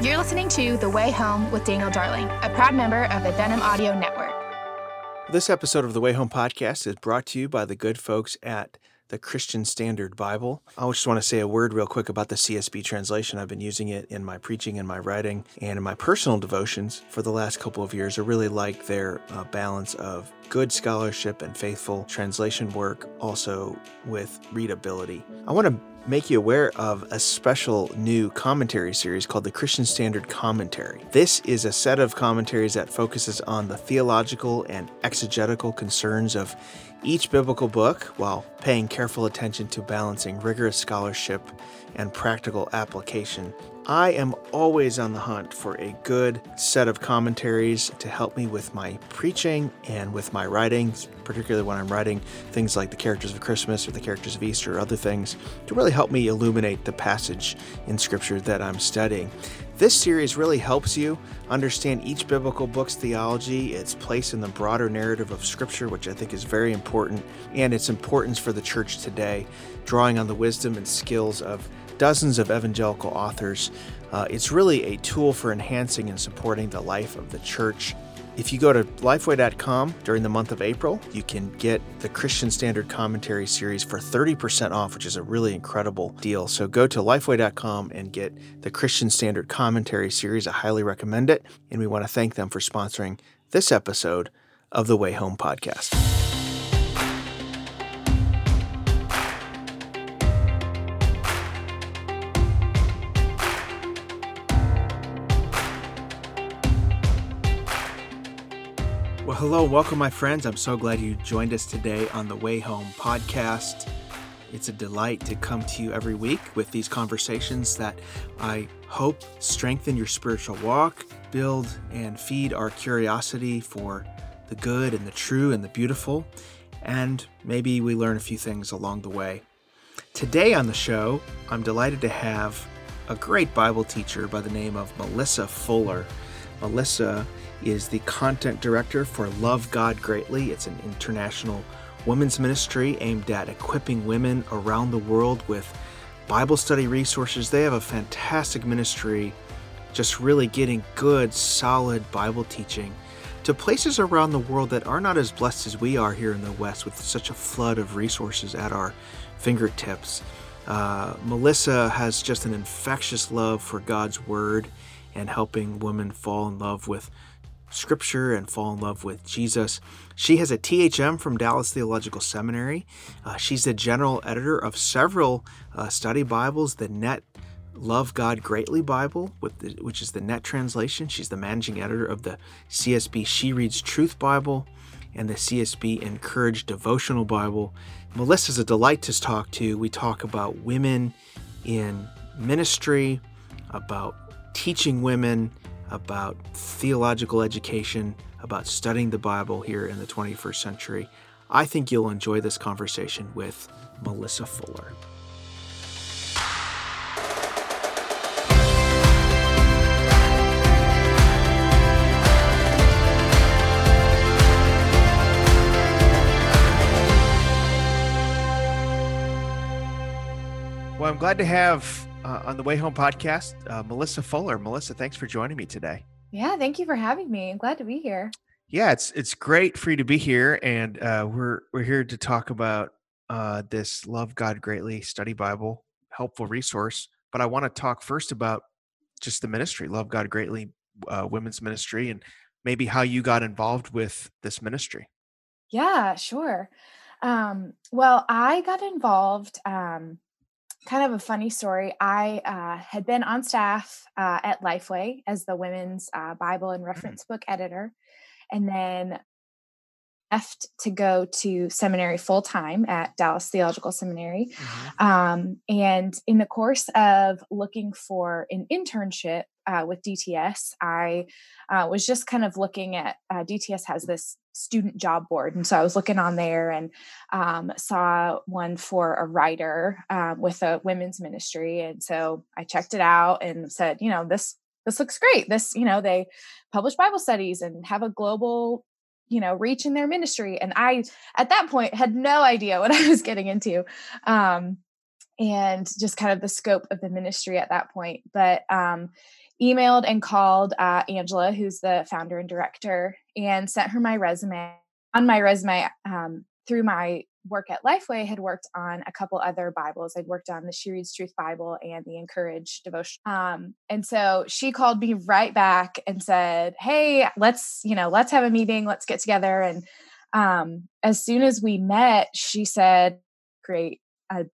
You're listening to The Way Home with Daniel Darling, a proud member of the Denim Audio Network. This episode of the Way Home podcast is brought to you by the good folks at the Christian Standard Bible. I just want to say a word real quick about the CSB translation. I've been using it in my preaching and my writing and in my personal devotions for the last couple of years. I really like their uh, balance of good scholarship and faithful translation work, also with readability. I want to make you aware of a special new commentary series called the Christian Standard Commentary. This is a set of commentaries that focuses on the theological and exegetical concerns of each biblical book while paying careful attention to balancing rigorous scholarship and practical application. I am always on the hunt for a good set of commentaries to help me with my preaching and with my writing, particularly when I'm writing things like the characters of Christmas or the characters of Easter or other things, to really help me illuminate the passage in Scripture that I'm studying. This series really helps you understand each biblical book's theology, its place in the broader narrative of Scripture, which I think is very important, and its importance for the church today, drawing on the wisdom and skills of dozens of evangelical authors. Uh, it's really a tool for enhancing and supporting the life of the church if you go to lifeway.com during the month of April, you can get the Christian Standard Commentary series for 30% off, which is a really incredible deal. So go to lifeway.com and get the Christian Standard Commentary series. I highly recommend it. And we want to thank them for sponsoring this episode of the Way Home podcast. Hello, welcome, my friends. I'm so glad you joined us today on the Way Home podcast. It's a delight to come to you every week with these conversations that I hope strengthen your spiritual walk, build and feed our curiosity for the good and the true and the beautiful, and maybe we learn a few things along the way. Today on the show, I'm delighted to have a great Bible teacher by the name of Melissa Fuller. Melissa is the content director for Love God Greatly. It's an international women's ministry aimed at equipping women around the world with Bible study resources. They have a fantastic ministry, just really getting good, solid Bible teaching to places around the world that are not as blessed as we are here in the West with such a flood of resources at our fingertips. Uh, Melissa has just an infectious love for God's Word and helping women fall in love with Scripture and fall in love with Jesus. She has a THM from Dallas Theological Seminary. Uh, she's the general editor of several uh, study Bibles, the Net Love God Greatly Bible, the, which is the Net translation. She's the managing editor of the CSB She Reads Truth Bible and the CSB Encourage Devotional Bible. Melissa's a delight to talk to. We talk about women in ministry, about teaching women, about theological education, about studying the Bible here in the 21st century. I think you'll enjoy this conversation with Melissa Fuller. Well, I'm glad to have uh, on the Way Home podcast, uh, Melissa Fuller. Melissa, thanks for joining me today. Yeah, thank you for having me. I'm glad to be here. Yeah, it's it's great for you to be here, and uh, we're we're here to talk about uh, this Love God Greatly Study Bible, helpful resource. But I want to talk first about just the ministry, Love God Greatly uh, Women's Ministry, and maybe how you got involved with this ministry. Yeah, sure. Um, well, I got involved. Um, kind of a funny story. I uh, had been on staff uh, at Lifeway as the women's uh, Bible and mm-hmm. reference book editor, and then left to go to seminary full time at Dallas Theological Seminary. Mm-hmm. Um, and in the course of looking for an internship uh, with DTS, I uh, was just kind of looking at uh, DTS has this student job board. And so I was looking on there and um, saw one for a writer um, with a women's ministry. And so I checked it out and said, you know, this this looks great. This, you know, they publish Bible studies and have a global, you know, reach in their ministry. And I, at that point, had no idea what I was getting into. Um, and just kind of the scope of the ministry at that point. But um, emailed and called uh, Angela, who's the founder and director, and sent her my resume. On my resume, um, through my work at Lifeway, had worked on a couple other Bibles. I'd worked on the She Reads Truth Bible and the Encourage devotion. Um, and so she called me right back and said, "Hey, let's you know, let's have a meeting. Let's get together." And um, as soon as we met, she said, "Great, I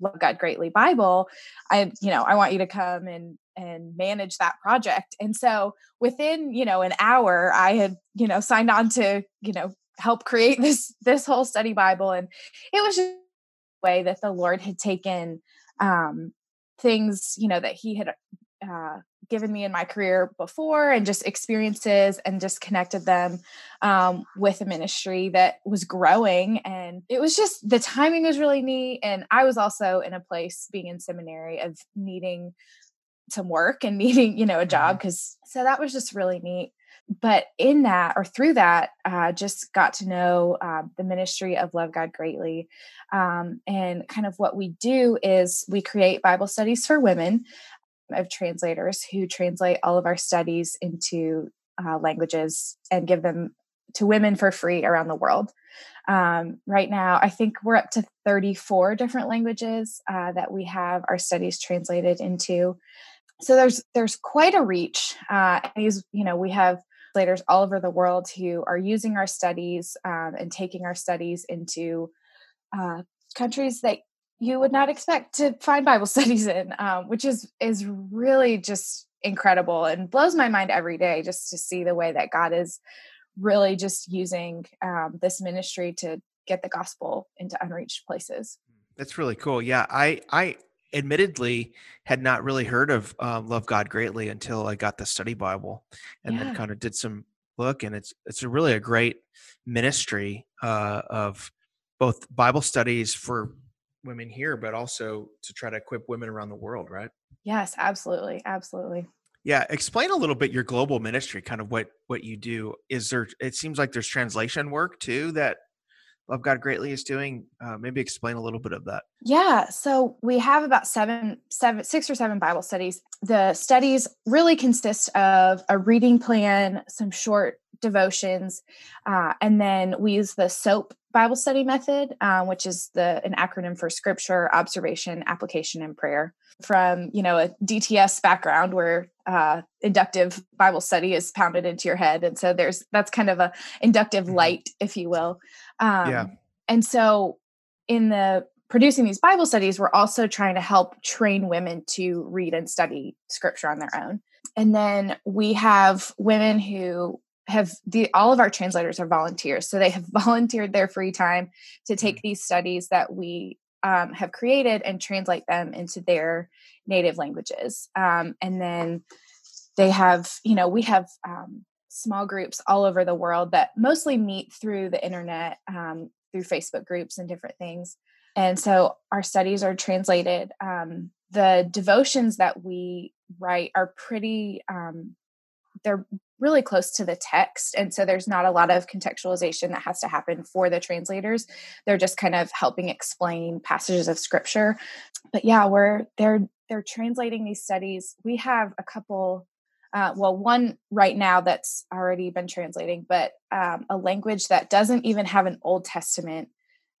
love God greatly Bible. I, you know, I want you to come and and manage that project." And so within you know an hour, I had you know signed on to you know help create this this whole study bible and it was just a way that the lord had taken um things you know that he had uh, given me in my career before and just experiences and just connected them um, with a ministry that was growing and it was just the timing was really neat and i was also in a place being in seminary of needing some work and needing you know a job because mm-hmm. so that was just really neat but in that or through that uh, just got to know uh, the ministry of love god greatly um, and kind of what we do is we create bible studies for women of translators who translate all of our studies into uh, languages and give them to women for free around the world. Um, right now i think we're up to 34 different languages uh, that we have our studies translated into. So there's there's quite a reach uh, these you know we have translators all over the world who are using our studies um, and taking our studies into uh, countries that you would not expect to find Bible studies in, um, which is is really just incredible and blows my mind every day just to see the way that God is really just using um, this ministry to get the gospel into unreached places. That's really cool. Yeah, I I admittedly had not really heard of um, love god greatly until i got the study bible and yeah. then kind of did some look and it's it's a really a great ministry uh, of both bible studies for women here but also to try to equip women around the world right? Yes absolutely absolutely. Yeah explain a little bit your global ministry kind of what what you do. Is there it seems like there's translation work too that Love God Greatly is doing. Uh, maybe explain a little bit of that. Yeah. So we have about seven, seven, six or seven Bible studies. The studies really consist of a reading plan, some short devotions, uh, and then we use the SOAP Bible study method, uh, which is the an acronym for Scripture, Observation, Application, and Prayer. From you know a DTS background where uh, inductive Bible study is pounded into your head, and so there's that's kind of a inductive mm-hmm. light, if you will. Um, yeah. And so in the producing these Bible studies, we're also trying to help train women to read and study Scripture on their own. And then we have women who have the all of our translators are volunteers so they have volunteered their free time to take mm-hmm. these studies that we um, have created and translate them into their native languages um, and then they have you know we have um, small groups all over the world that mostly meet through the internet um, through facebook groups and different things and so our studies are translated um, the devotions that we write are pretty um, they're really close to the text and so there's not a lot of contextualization that has to happen for the translators. They're just kind of helping explain passages of scripture. But yeah we're they're they're translating these studies. We have a couple uh, well one right now that's already been translating but um, a language that doesn't even have an old testament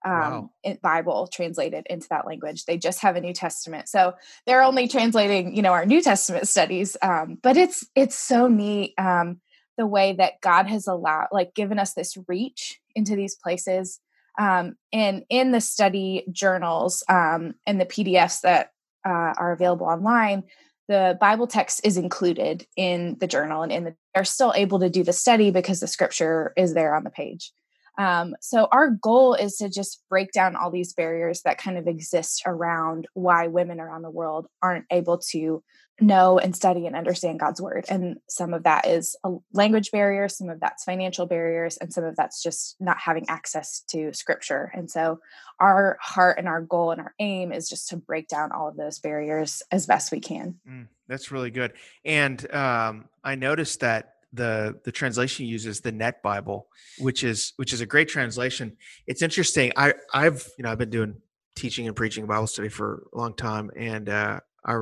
um, wow. Bible translated into that language. They just have a New Testament, so they're only translating, you know, our New Testament studies. Um, but it's it's so neat um, the way that God has allowed, like, given us this reach into these places. Um, and in the study journals um, and the PDFs that uh, are available online, the Bible text is included in the journal, and in the they're still able to do the study because the scripture is there on the page. Um, so our goal is to just break down all these barriers that kind of exist around why women around the world aren't able to know and study and understand God's word. And some of that is a language barrier, some of that's financial barriers, and some of that's just not having access to scripture. And so our heart and our goal and our aim is just to break down all of those barriers as best we can. Mm, that's really good. And um, I noticed that the the translation uses the net bible which is which is a great translation it's interesting i i've you know i've been doing teaching and preaching bible study for a long time and uh i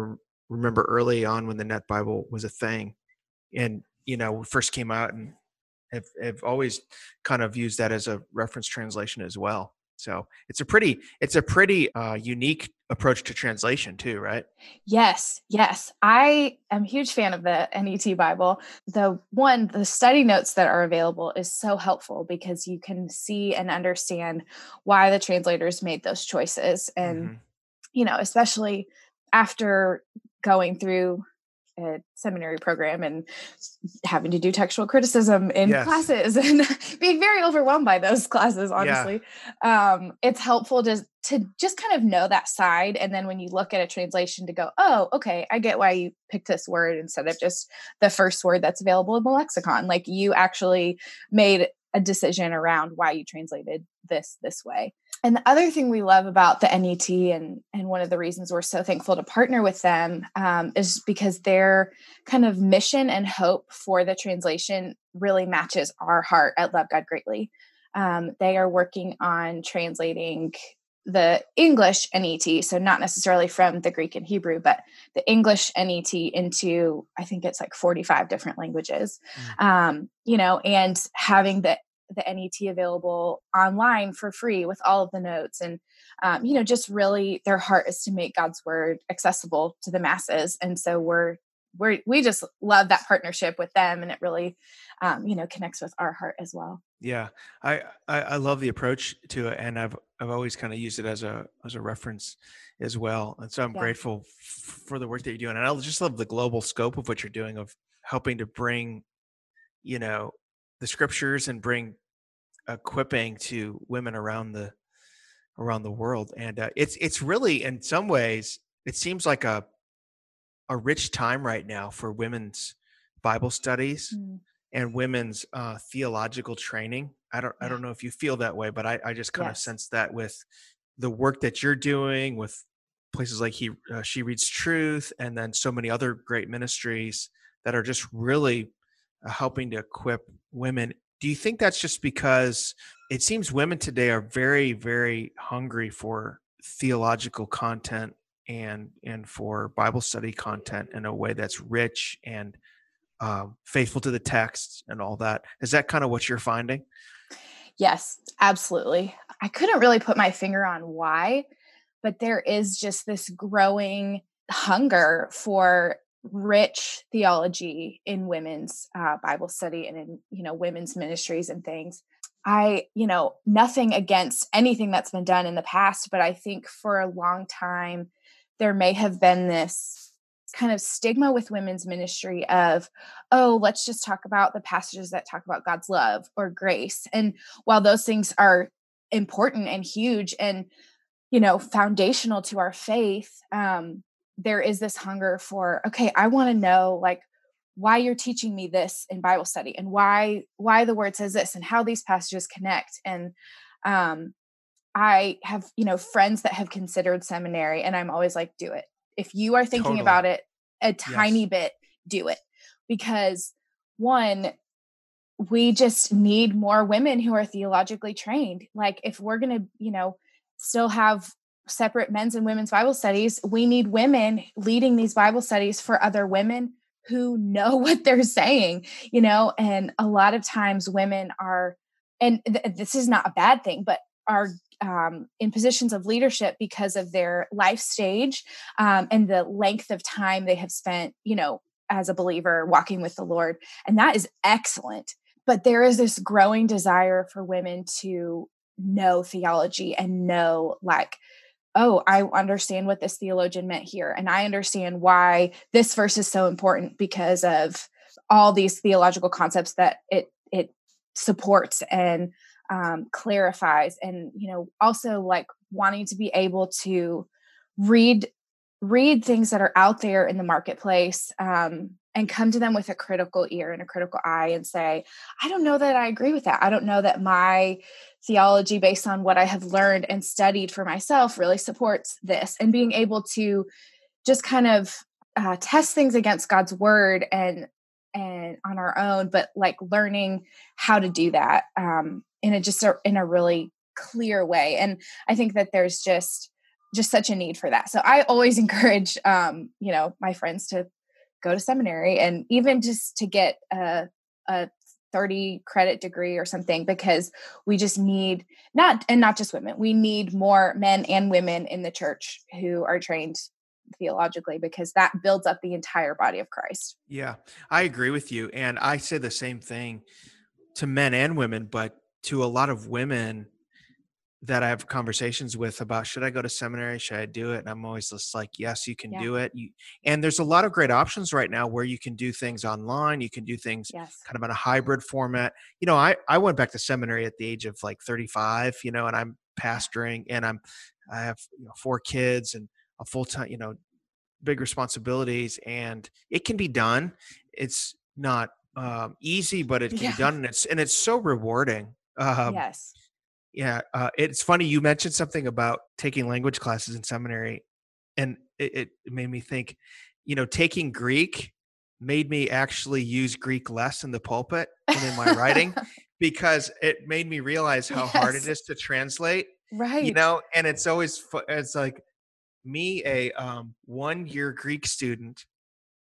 remember early on when the Net Bible was a thing, and you know first came out, and have, have always kind of used that as a reference translation as well. So it's a pretty it's a pretty uh, unique approach to translation too, right? Yes, yes. I am a huge fan of the NET Bible. The one, the study notes that are available is so helpful because you can see and understand why the translators made those choices. And, mm-hmm. you know, especially after going through a seminary program and having to do textual criticism in yes. classes and being very overwhelmed by those classes honestly yeah. um, it's helpful to to just kind of know that side and then when you look at a translation to go oh okay i get why you picked this word instead of just the first word that's available in the lexicon like you actually made a decision around why you translated this this way and the other thing we love about the NET and and one of the reasons we're so thankful to partner with them um, is because their kind of mission and hope for the translation really matches our heart at Love God Greatly. Um, they are working on translating the English NET, so not necessarily from the Greek and Hebrew, but the English NET into I think it's like 45 different languages. Mm. Um, you know, and having the the NET available online for free with all of the notes and um, you know just really their heart is to make God's word accessible to the masses and so we're we're we just love that partnership with them and it really um, you know connects with our heart as well yeah I, I i love the approach to it and i've i've always kind of used it as a as a reference as well and so i'm yeah. grateful f- for the work that you're doing and i just love the global scope of what you're doing of helping to bring you know the scriptures and bring equipping to women around the around the world and uh, it's it's really in some ways it seems like a a rich time right now for women's bible studies mm. and women's uh, theological training i don't yeah. i don't know if you feel that way but i, I just kind yes. of sense that with the work that you're doing with places like he uh, she reads truth and then so many other great ministries that are just really uh, helping to equip women do you think that's just because it seems women today are very very hungry for theological content and and for bible study content in a way that's rich and um, faithful to the text and all that. Is that kind of what you're finding? Yes absolutely. I couldn't really put my finger on why but there is just this growing hunger for rich theology in women's uh, Bible study and in you know women's ministries and things. I you know nothing against anything that's been done in the past, but I think for a long time there may have been this kind of stigma with women's ministry of oh let's just talk about the passages that talk about God's love or grace. And while those things are important and huge and you know foundational to our faith um there is this hunger for okay i want to know like why you're teaching me this in bible study and why why the word says this and how these passages connect. And um i have you know friends that have considered seminary and i'm always like do it if you are thinking totally. about it a tiny yes. bit do it because one we just need more women who are theologically trained like if we're going to you know still have separate men's and women's Bible studies, we need women leading these Bible studies for other women who know what they're saying, you know, and a lot of times women are, and th- this is not a bad thing, but are um, in positions of leadership because of their life stage um, and the length of time they have spent, you know, as a believer walking with the Lord. And that is excellent. But there is this growing desire for women to know theology and know like oh, I understand what this theologian meant here. And I understand why this verse is so important because of all these theological concepts that it it supports and um, clarifies and you know also like wanting to be able to read read things that are out there in the marketplace um, and come to them with a critical ear and a critical eye and say, I don't know that I agree with that. I don't know that my theology, based on what I have learned and studied for myself, really supports this. And being able to just kind of uh, test things against God's word and and on our own, but like learning how to do that um, in a just a, in a really clear way. And I think that there's just just such a need for that. So I always encourage, um, you know, my friends to go to seminary and even just to get a, a 30 credit degree or something because we just need not and not just women we need more men and women in the church who are trained theologically because that builds up the entire body of Christ. Yeah, I agree with you and I say the same thing to men and women but to a lot of women that I have conversations with about should I go to seminary? Should I do it? And I'm always just like, yes, you can yeah. do it. You, and there's a lot of great options right now where you can do things online. You can do things yes. kind of in a hybrid format. You know, I, I went back to seminary at the age of like 35, you know, and I'm pastoring and I'm, I have you know, four kids and a full time, you know, big responsibilities and it can be done. It's not um, easy, but it can yeah. be done and it's, and it's so rewarding. Um, yes yeah, uh, it's funny you mentioned something about taking language classes in seminary, and it, it made me think. You know, taking Greek made me actually use Greek less in the pulpit and in my writing because it made me realize how yes. hard it is to translate. Right. You know, and it's always it's like me, a um, one year Greek student.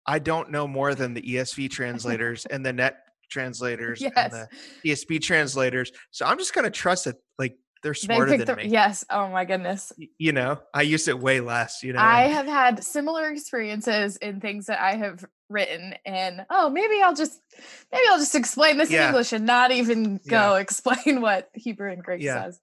I don't know more than the ESV translators and the net translators yes. and the ESV translators. So I'm just going to trust that like they're smarter they than the, me. Yes. Oh my goodness. You know, I use it way less, you know. I have had similar experiences in things that I have written and oh, maybe I'll just maybe I'll just explain this yeah. in English and not even go yeah. explain what Hebrew and Greek yeah. says.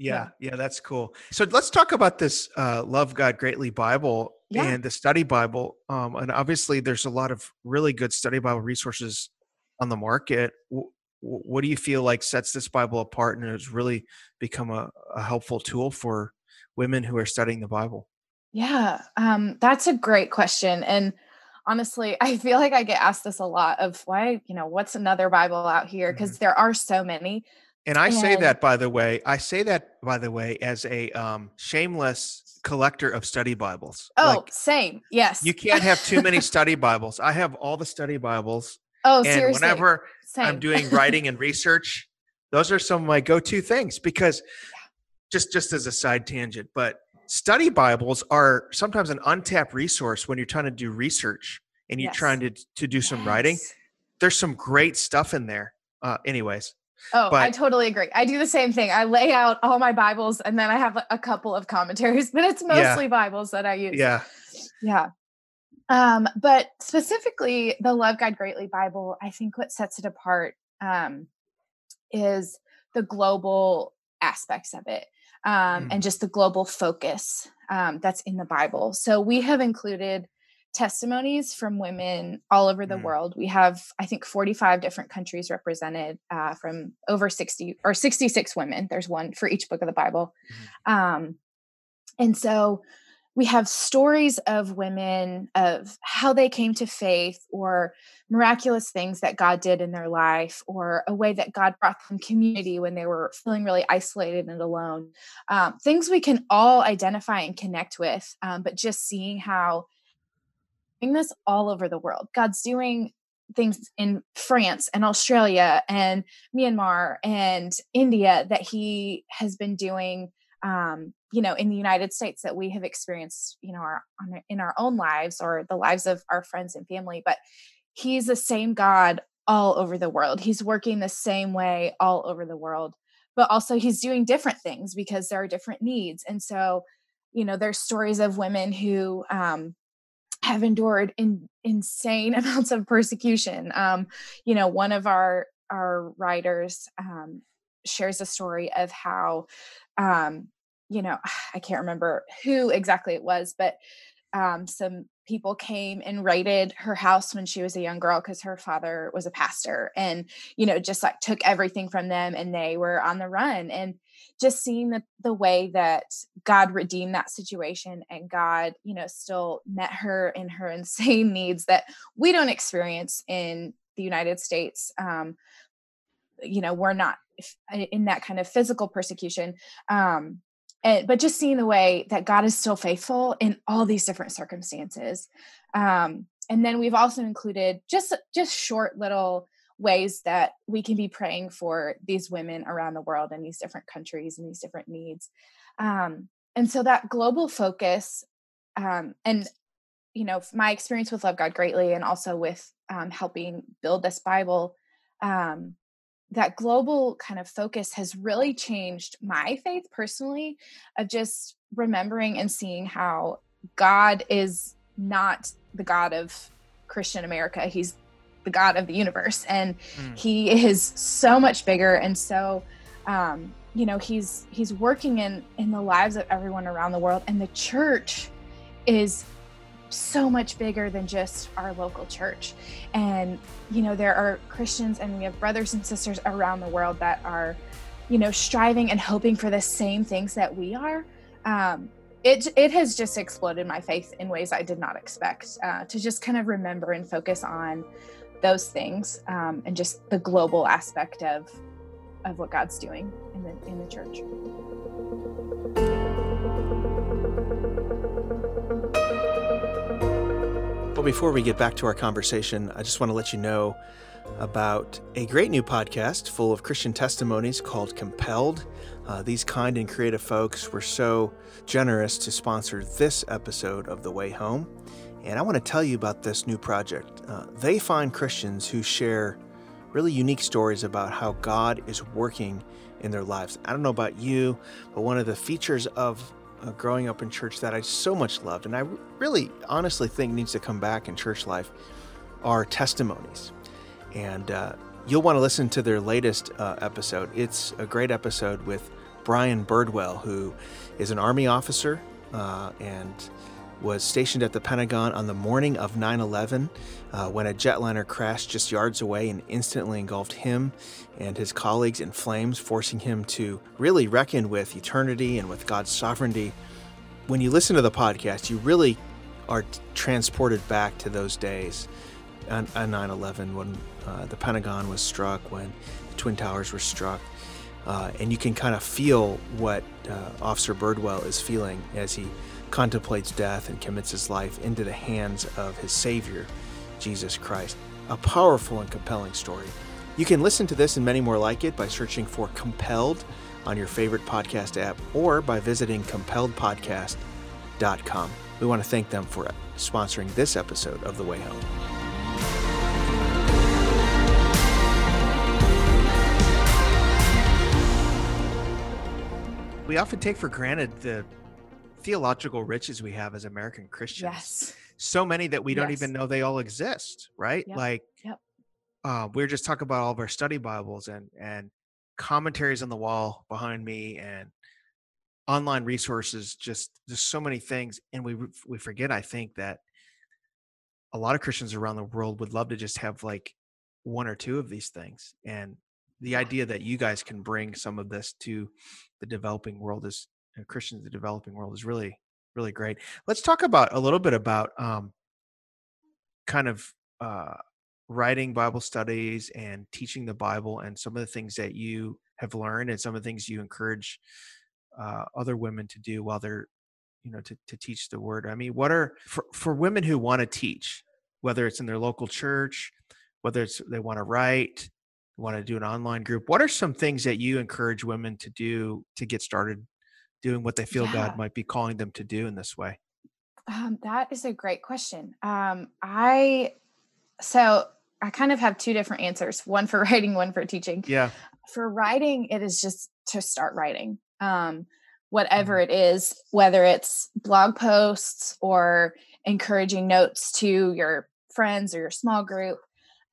Yeah, yeah, that's cool. So let's talk about this uh, Love God Greatly Bible and the study Bible. Um, and obviously, there's a lot of really good study Bible resources on the market. What do you feel like sets this Bible apart and has really become a, a helpful tool for women who are studying the Bible? Yeah, um, that's a great question. And honestly, I feel like I get asked this a lot of why, you know, what's another Bible out here? Because mm-hmm. there are so many. And I and, say that, by the way, I say that, by the way, as a um, shameless collector of study Bibles. Oh, like, same. Yes. You can't have too many study Bibles. I have all the study Bibles. Oh, and seriously. whenever Same. I'm doing writing and research, those are some of my go-to things because just just as a side tangent, but study Bibles are sometimes an untapped resource when you're trying to do research and you're yes. trying to to do some yes. writing. There's some great stuff in there. Uh, anyways. Oh, but, I totally agree. I do the same thing. I lay out all my Bibles and then I have a couple of commentaries, but it's mostly yeah. Bibles that I use. Yeah. Yeah. Um, but specifically, the Love God Greatly Bible, I think what sets it apart um, is the global aspects of it um, mm. and just the global focus um, that's in the Bible. So we have included testimonies from women all over the mm. world. We have, I think, 45 different countries represented uh, from over 60 or 66 women. There's one for each book of the Bible. Mm. Um, and so we have stories of women of how they came to faith or miraculous things that God did in their life or a way that God brought them community when they were feeling really isolated and alone. Um, things we can all identify and connect with, um, but just seeing how doing this all over the world. God's doing things in France and Australia and Myanmar and India that he has been doing um, you know in the united states that we have experienced you know our, in our own lives or the lives of our friends and family but he's the same god all over the world. He's working the same way all over the world but also he's doing different things because there are different needs and so you know there's stories of women who um, have endured in, insane amounts of persecution. Um, you know one of our our writers um, shares a story of how um, you know, I can't remember who exactly it was, but um, some people came and raided her house when she was a young girl because her father was a pastor and, you know, just like took everything from them and they were on the run. And just seeing the, the way that God redeemed that situation and God, you know, still met her in her insane needs that we don't experience in the United States. Um, you know, we're not in that kind of physical persecution. Um, and, but just seeing the way that God is still faithful in all these different circumstances. Um, and then we've also included just just short little ways that we can be praying for these women around the world in these different countries and these different needs. Um, and so that global focus um, and you know my experience with love god greatly and also with um, helping build this bible um, that global kind of focus has really changed my faith personally of just remembering and seeing how god is not the god of christian america he's the god of the universe and mm. he is so much bigger and so um, you know he's he's working in in the lives of everyone around the world and the church is so much bigger than just our local church. And you know there are christians and we have brothers and sisters around the world that are you know striving and hoping for the same things that we are. Um, it it has just exploded my faith in ways i did not expect uh, to just kind of remember and focus on those things um, and just the global aspect of of what god's doing in the in the church Well, before we get back to our conversation, I just want to let you know about a great new podcast full of Christian testimonies called Compelled. Uh, these kind and creative folks were so generous to sponsor this episode of The Way Home. And I want to tell you about this new project. Uh, they find Christians who share really unique stories about how God is working in their lives. I don't know about you, but one of the features of uh, growing up in church that I so much loved, and I really honestly think needs to come back in church life, are testimonies. And uh, you'll want to listen to their latest uh, episode. It's a great episode with Brian Birdwell, who is an Army officer uh, and was stationed at the Pentagon on the morning of 9 11 uh, when a jetliner crashed just yards away and instantly engulfed him and his colleagues in flames, forcing him to really reckon with eternity and with God's sovereignty. When you listen to the podcast, you really are transported back to those days on, 9 11 when uh, the Pentagon was struck, when the Twin Towers were struck. Uh, and you can kind of feel what uh, Officer Birdwell is feeling as he contemplates death and commits his life into the hands of his Savior, Jesus Christ. A powerful and compelling story. You can listen to this and many more like it by searching for Compelled on your favorite podcast app or by visiting compelledpodcast.com. We want to thank them for sponsoring this episode of The Way Home. We often take for granted the theological riches we have as American Christians. Yes. So many that we don't yes. even know they all exist, right? Yep. Like yep. Uh, we are just talking about all of our study Bibles and and commentaries on the wall behind me and online resources just just so many things and we we forget i think that a lot of christians around the world would love to just have like one or two of these things and the idea that you guys can bring some of this to the developing world is uh, Christians in the developing world is really really great. Let's talk about a little bit about um, kind of uh, writing Bible studies and teaching the Bible and some of the things that you have learned and some of the things you encourage uh, other women to do while they're you know to, to teach the word i mean what are for, for women who want to teach whether it's in their local church whether it's they want to write want to do an online group what are some things that you encourage women to do to get started doing what they feel yeah. God might be calling them to do in this way? Um, that is a great question. Um, I so I kind of have two different answers: one for writing, one for teaching. Yeah. For writing, it is just to start writing. Um, whatever mm-hmm. it is, whether it's blog posts or encouraging notes to your friends or your small group.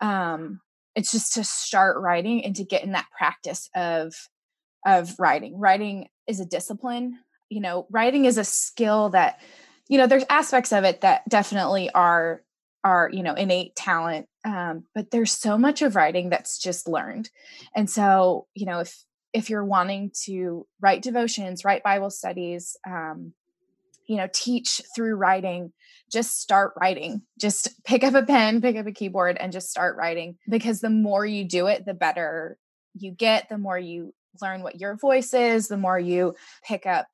Um, it's just to start writing and to get in that practice of of writing. Writing is a discipline. You know, writing is a skill that, you know, there's aspects of it that definitely are are you know innate talent um, but there's so much of writing that's just learned and so you know if if you're wanting to write devotions write bible studies um, you know teach through writing just start writing just pick up a pen pick up a keyboard and just start writing because the more you do it the better you get the more you learn what your voice is, the more you pick up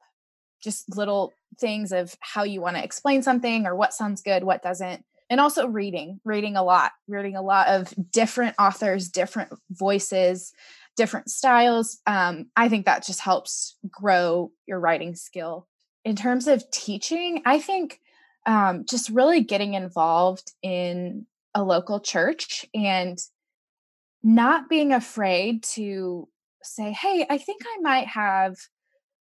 just little things of how you want to explain something or what sounds good, what doesn't. And also reading, reading a lot, reading a lot of different authors, different voices, different styles. Um, I think that just helps grow your writing skill in terms of teaching, I think um, just really getting involved in a local church and not being afraid to say, hey, I think I might have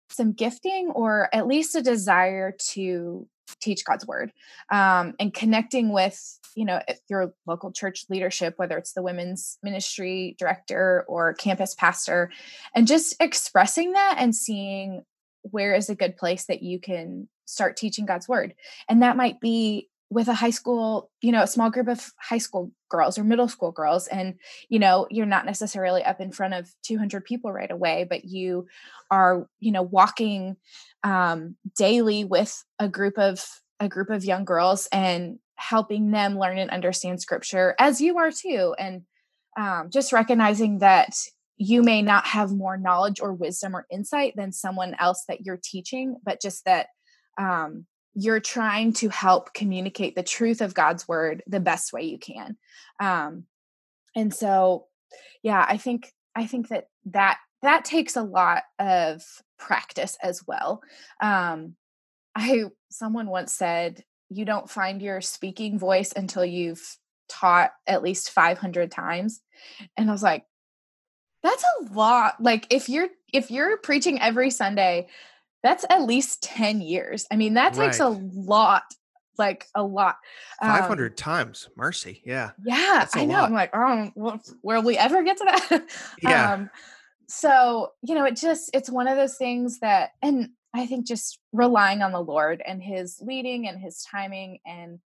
some gifting or at least a desire to teach God's word um, and connecting with, you know, your local church leadership, whether it's the women's ministry director or campus pastor, and just expressing that and seeing where is a good place that you can start teaching God's word. And that might be with a high school, you know, a small group of high school girls or middle school girls. And, you know, you're not necessarily up in front of 200 people right away, but you are, you know, walking um, daily with a group of a group of young girls and helping them learn and understand scripture as you are too. And um, just recognizing that you may not have more knowledge or wisdom or insight than someone else that you're teaching, but just that um, you're trying to help communicate the truth of God's word the best way you can. Um, and so, yeah, I think I think that that that takes a lot of practice as well. Um, I someone once said, "You don't find your speaking voice until you've taught at least 500 times," and I was like, "That's a lot." Like if you're if you're preaching every Sunday that's at least 10 years. I mean, that takes right. a lot, like a lot. Um, 500 times. Mercy. Yeah. Yeah. I know. Lot. I'm like, oh, where will we ever get to that? Yeah. Um, so, you know, it just, it's one of those things that, and I think just relying on the Lord and his leading and his timing and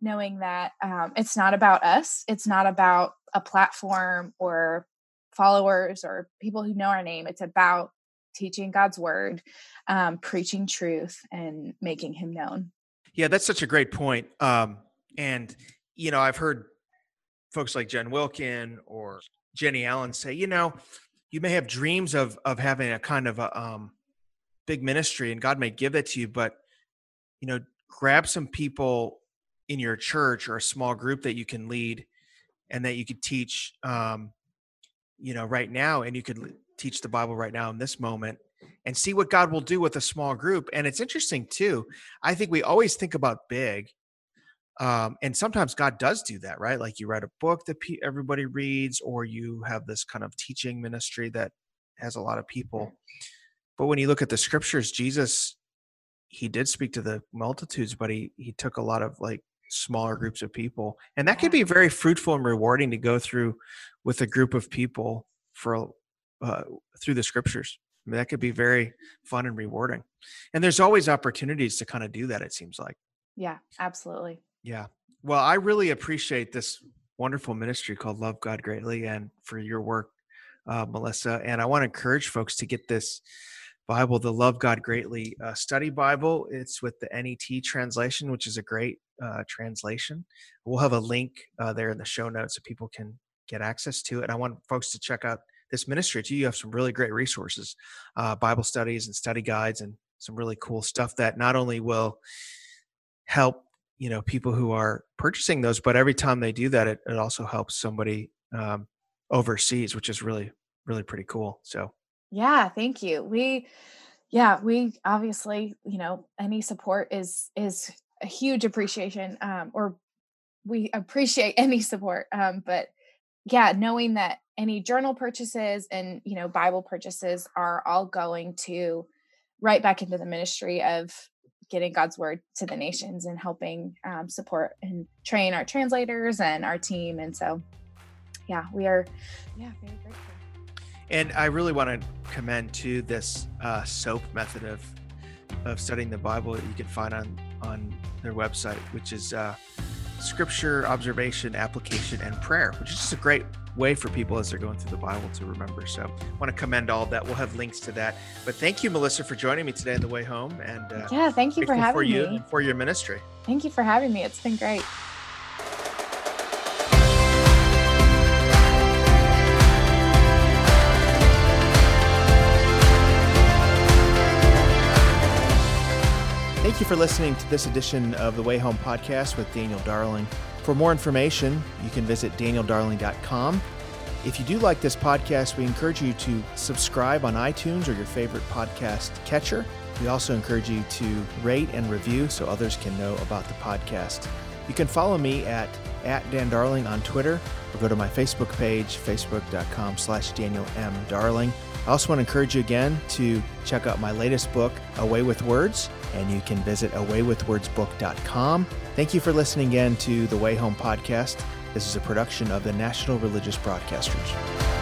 knowing that um, it's not about us, it's not about a platform or followers or people who know our name. It's about teaching God's word, um, preaching truth, and making Him known. Yeah, that's such a great point. Um, and you know, I've heard folks like Jen Wilkin or Jennie Allen say, you know, you may have dreams of of having a kind of a um, big ministry, and God may give it to you, but you know, grab some people in your church or a small group that you can lead and that you could teach um, you know right now and you could teach the Bible right now in this moment and see what God will do with a small group. And it's interesting too. I think we always think about big. Um, and sometimes God does do that, right? Like you write a book that pe- everybody reads, or you have this kind of teaching ministry that has a lot of people. But when you look at the scriptures, Jesus, he did speak to the multitudes, but he he took a lot of like smaller groups of people, and that could be very fruitful and rewarding to go through with a group of people for uh, through the scriptures. I mean, that could be very fun and rewarding. And there's always opportunities to kind of do that, it seems like. Yeah, absolutely. Yeah. Well, I really appreciate this wonderful ministry called Love God Greatly and for your work, uh, Melissa. And I want to encourage folks to get this Bible, the Love God Greatly uh, study Bible. It's with the NET translation, which is a great uh, translation. We'll have a link uh, there in the show notes so people can get access to it. And I want folks to check out this ministry too. You have some really great resources, uh, Bible studies and study guides, and some really cool stuff that not only will help you know people who are purchasing those, but every time they do that, it, it also helps somebody um, overseas, which is really really pretty cool. So yeah, thank you. We yeah we obviously you know any support is is a huge appreciation um, or we appreciate any support um, but yeah knowing that any journal purchases and you know bible purchases are all going to right back into the ministry of getting god's word to the nations and helping um, support and train our translators and our team and so yeah we are yeah very grateful. And i really want to commend to this uh, soap method of of studying the bible that you can find on on their website which is uh, scripture observation application and prayer which is just a great way for people as they're going through the Bible to remember. So I want to commend all that. We'll have links to that. But thank you, Melissa, for joining me today on the way home. And uh, yeah, thank you for having for you me. and for your ministry. Thank you for having me. It's been great. Thank you for listening to this edition of the Way Home podcast with Daniel Darling. For more information, you can visit danieldarling.com. If you do like this podcast, we encourage you to subscribe on iTunes or your favorite podcast catcher. We also encourage you to rate and review so others can know about the podcast. You can follow me at, at Dan Darling on Twitter or go to my Facebook page, facebook.com slash Daniel M. Darling. I also want to encourage you again to check out my latest book, A Way with Words, and you can visit awaywithwordsbook.com. Thank you for listening again to the Way Home podcast. This is a production of the National Religious Broadcasters.